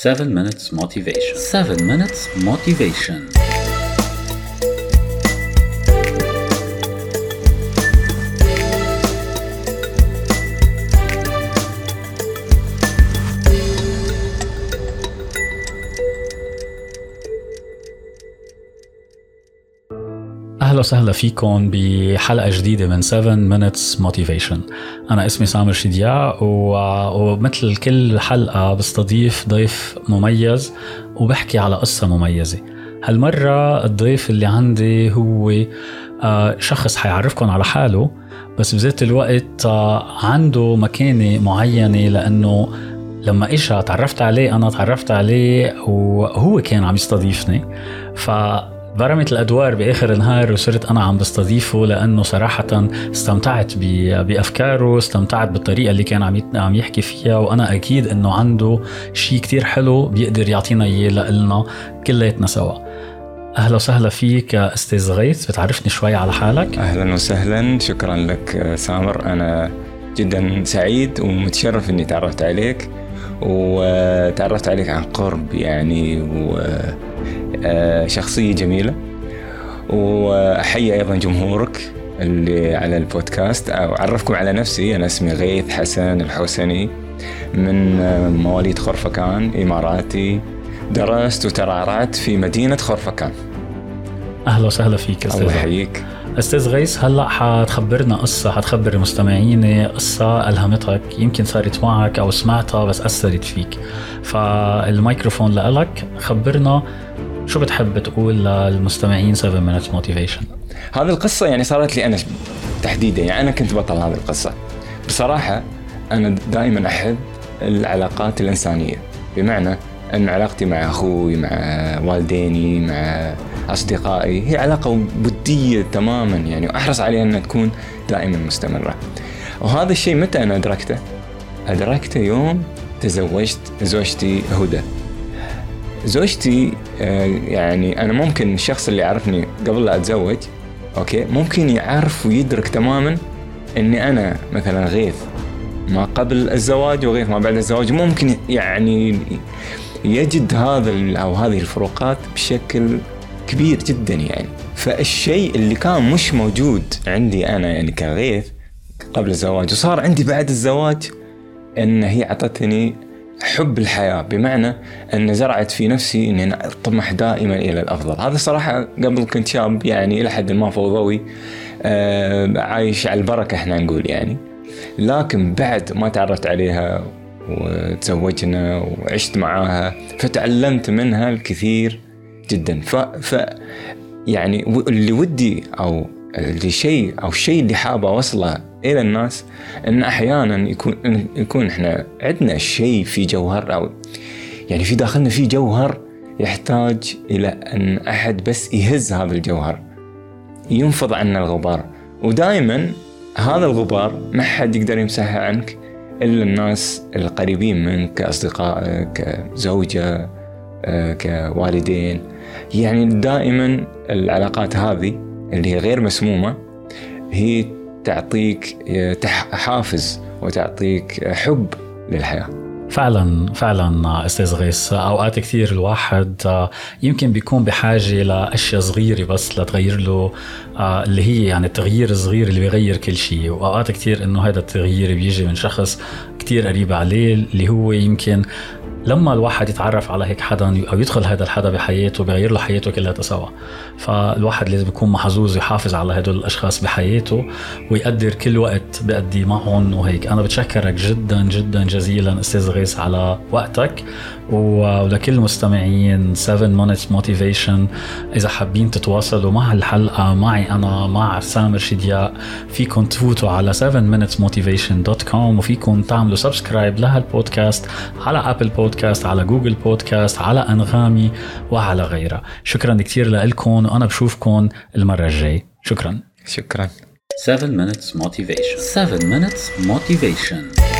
7 minutes motivation. 7 minutes motivation أهلا وسهلا فيكم بحلقة جديدة من 7 minutes motivation. أنا اسمي سامر شدياع ومثل كل حلقة بستضيف ضيف مميز وبحكي على قصة مميزة. هالمرة الضيف اللي عندي هو آه، شخص حيعرفكم على حاله بس بذات الوقت آه، عنده مكانة معينة لأنه لما اجى تعرفت عليه أنا تعرفت عليه وهو كان عم يستضيفني. ف برمت الأدوار بآخر النهار وصرت أنا عم بستضيفه لأنه صراحة استمتعت بأفكاره استمتعت بالطريقة اللي كان عم يحكي فيها وأنا أكيد إنه عنده شيء كتير حلو بيقدر يعطينا إياه لنا كلياتنا سوا. أهلا وسهلا فيك أستاذ غيث بتعرفني شوي على حالك؟ أهلا وسهلا شكرا لك سامر. أنا جدا سعيد ومتشرف إني تعرفت عليك وتعرفت عليك عن قرب يعني وشخصية جميلة. وأحيي أيضا جمهورك اللي على البودكاست. أعرفكم على نفسي أنا اسمي غيث حسن الحوسني. من مواليد خرفكان إماراتي. درست وترعرعت في مدينة خرفكان. أهلا وسهلا فيك أستاذ. الله يحييك. أستاذ غيث هلأ حتخبرنا قصة حتخبر المستمعين قصة ألهمتك. يمكن صارت معك أو سمعتها بس أثرت فيك. فالميكروفون لك خبرنا شو بتحب تقول للمستمعين 7 minutes motivation هذه القصة يعني صارت لي أنا تحديدا يعني أنا كنت بطل هذه القصة. بصراحة أنا دائما أحب العلاقات الإنسانية. بمعنى إن علاقتي مع أخوي مع والديني مع أصدقائي هي علاقة وديه تماما يعني وأحرص عليها إنها تكون دائما مستمرة. وهذا الشيء متى أنا أدركته؟ أدركته يوم تزوجت زوجتي هدى. زوجتي آه، يعني أنا ممكن الشخص اللي يعرفني قبل لا أتزوج أوكي ممكن يعرف ويدرك تماما إني أنا مثلا غيث ما قبل الزواج وغيث ما بعد الزواج. ممكن يعني يجد هذا أو هذه الفروقات بشكل كبير جدا يعني. فالشيء اللي كان مش موجود عندي أنا يعني كغيث قبل الزواج وصار عندي بعد الزواج إن هي أعطتني حب الحياة بمعنى أن زرعت في نفسي أني أطمح دائما إلى الأفضل. هذا صراحة قبل كنت شاب يعني إلى حد ما فوضوي آه عايش على البركة إحنا نقول يعني. لكن بعد ما تعرفت عليها وتزوجنا وعشت معاها فتعلمت منها الكثير جدا. ف, ف يعني اللي ودي أو اللي شيء أو الشيء اللي حاب أوصله إلى الناس إن أحيانا يكون يكون إحنا عندنا شيء في جوهر أو يعني في داخلنا في جوهر يحتاج إلى أن أحد بس يهز هذا الجوهر ينفض عنا الغبار. ودائما هذا الغبار ما حد يقدر يمسحه عنك إلا الناس القريبين منك كأصدقائك كزوجة آه، كوالدين. يعني دائما العلاقات هذه اللي هي غير مسمومة هي تعطيك حافز وتعطيك حب للحياة. فعلا فعلا أستاذ غيث أوقات كثير الواحد يمكن بيكون بحاجة لاشياء صغيرة بس لتغير له اللي هي يعني التغيير الصغير اللي بيغير كل شيء. وأوقات كثير إنه هذا التغيير بيجي من شخص كثير قريب عليه اللي هو يمكن لما الواحد يتعرف على هيك حدا أو يدخل هذا الحدا بحياته بيغير له حياته كلها سوا. فالواحد لازم يكون محظوظ يحافظ على هدول الأشخاص بحياته ويقدر كل وقت بيقضي معهم وهيك. أنا بتشكرك جدا جدا جزيلا أستاذ غيث على وقتك ولكل المستمعين 7 minutes motivation. إذا حابين تتواصلوا مع الحلقة معي أنا مع سامر شدياق. فيكم تفوتوا على 7minutesmotivation.com وفيكم تعملوا subscribe لهالبودكاست على ابل بودكاست على جوجل بودكاست على أنغامي وعلى غيرها. شكرا كثير لكم وأنا بشوفكم المرة الجاي شكرا. شكرا. 7 minutes motivation. 7 minutes motivation.